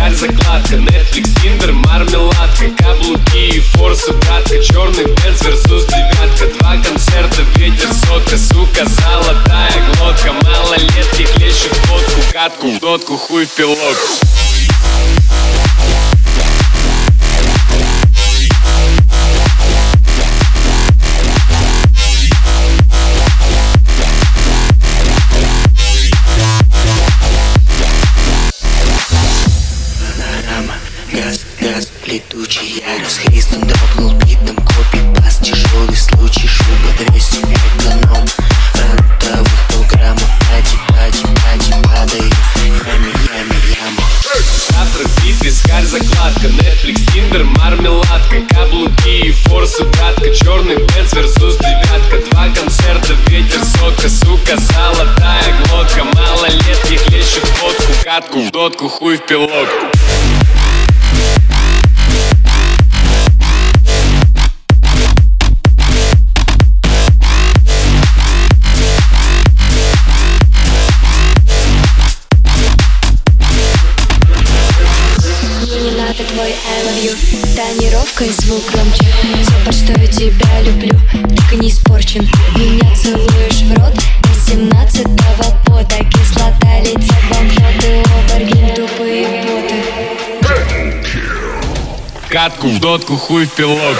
Вискарь, закладка? Netflix, Tinder, мармеладка Каблуки и форсы, братка Черный бенз versus девятка. Два концерта, ветер, сотка Сука, золотая глотка. Малолетки клещут водку Катку в дотку, хуй в пилот я расхристан Дропнул битом, копипаст Тяжелый случай, шуба 200 эконом Ротовых полграммов Пади, пади, пади, падаю. Ями, ями, яма. Завтра бит, вискарь, закладка Netflix, Tinder, мармеладка Каблуки и форсы, братка. Черный бенз versus девятка. Два концерта, ветер, сотка Сука, золотая глотка. Малолетки клещут водку Катку в дотку, хуй в пилот твой I love you. Тонировка и звук громче. Все, что я тебя люблю. Так и не испорчен. Меня целуешь в рот До семнадцатого пота. Кислота летят банкноты Овергейм, тупые боты. Катку в дотку, хуй в пилот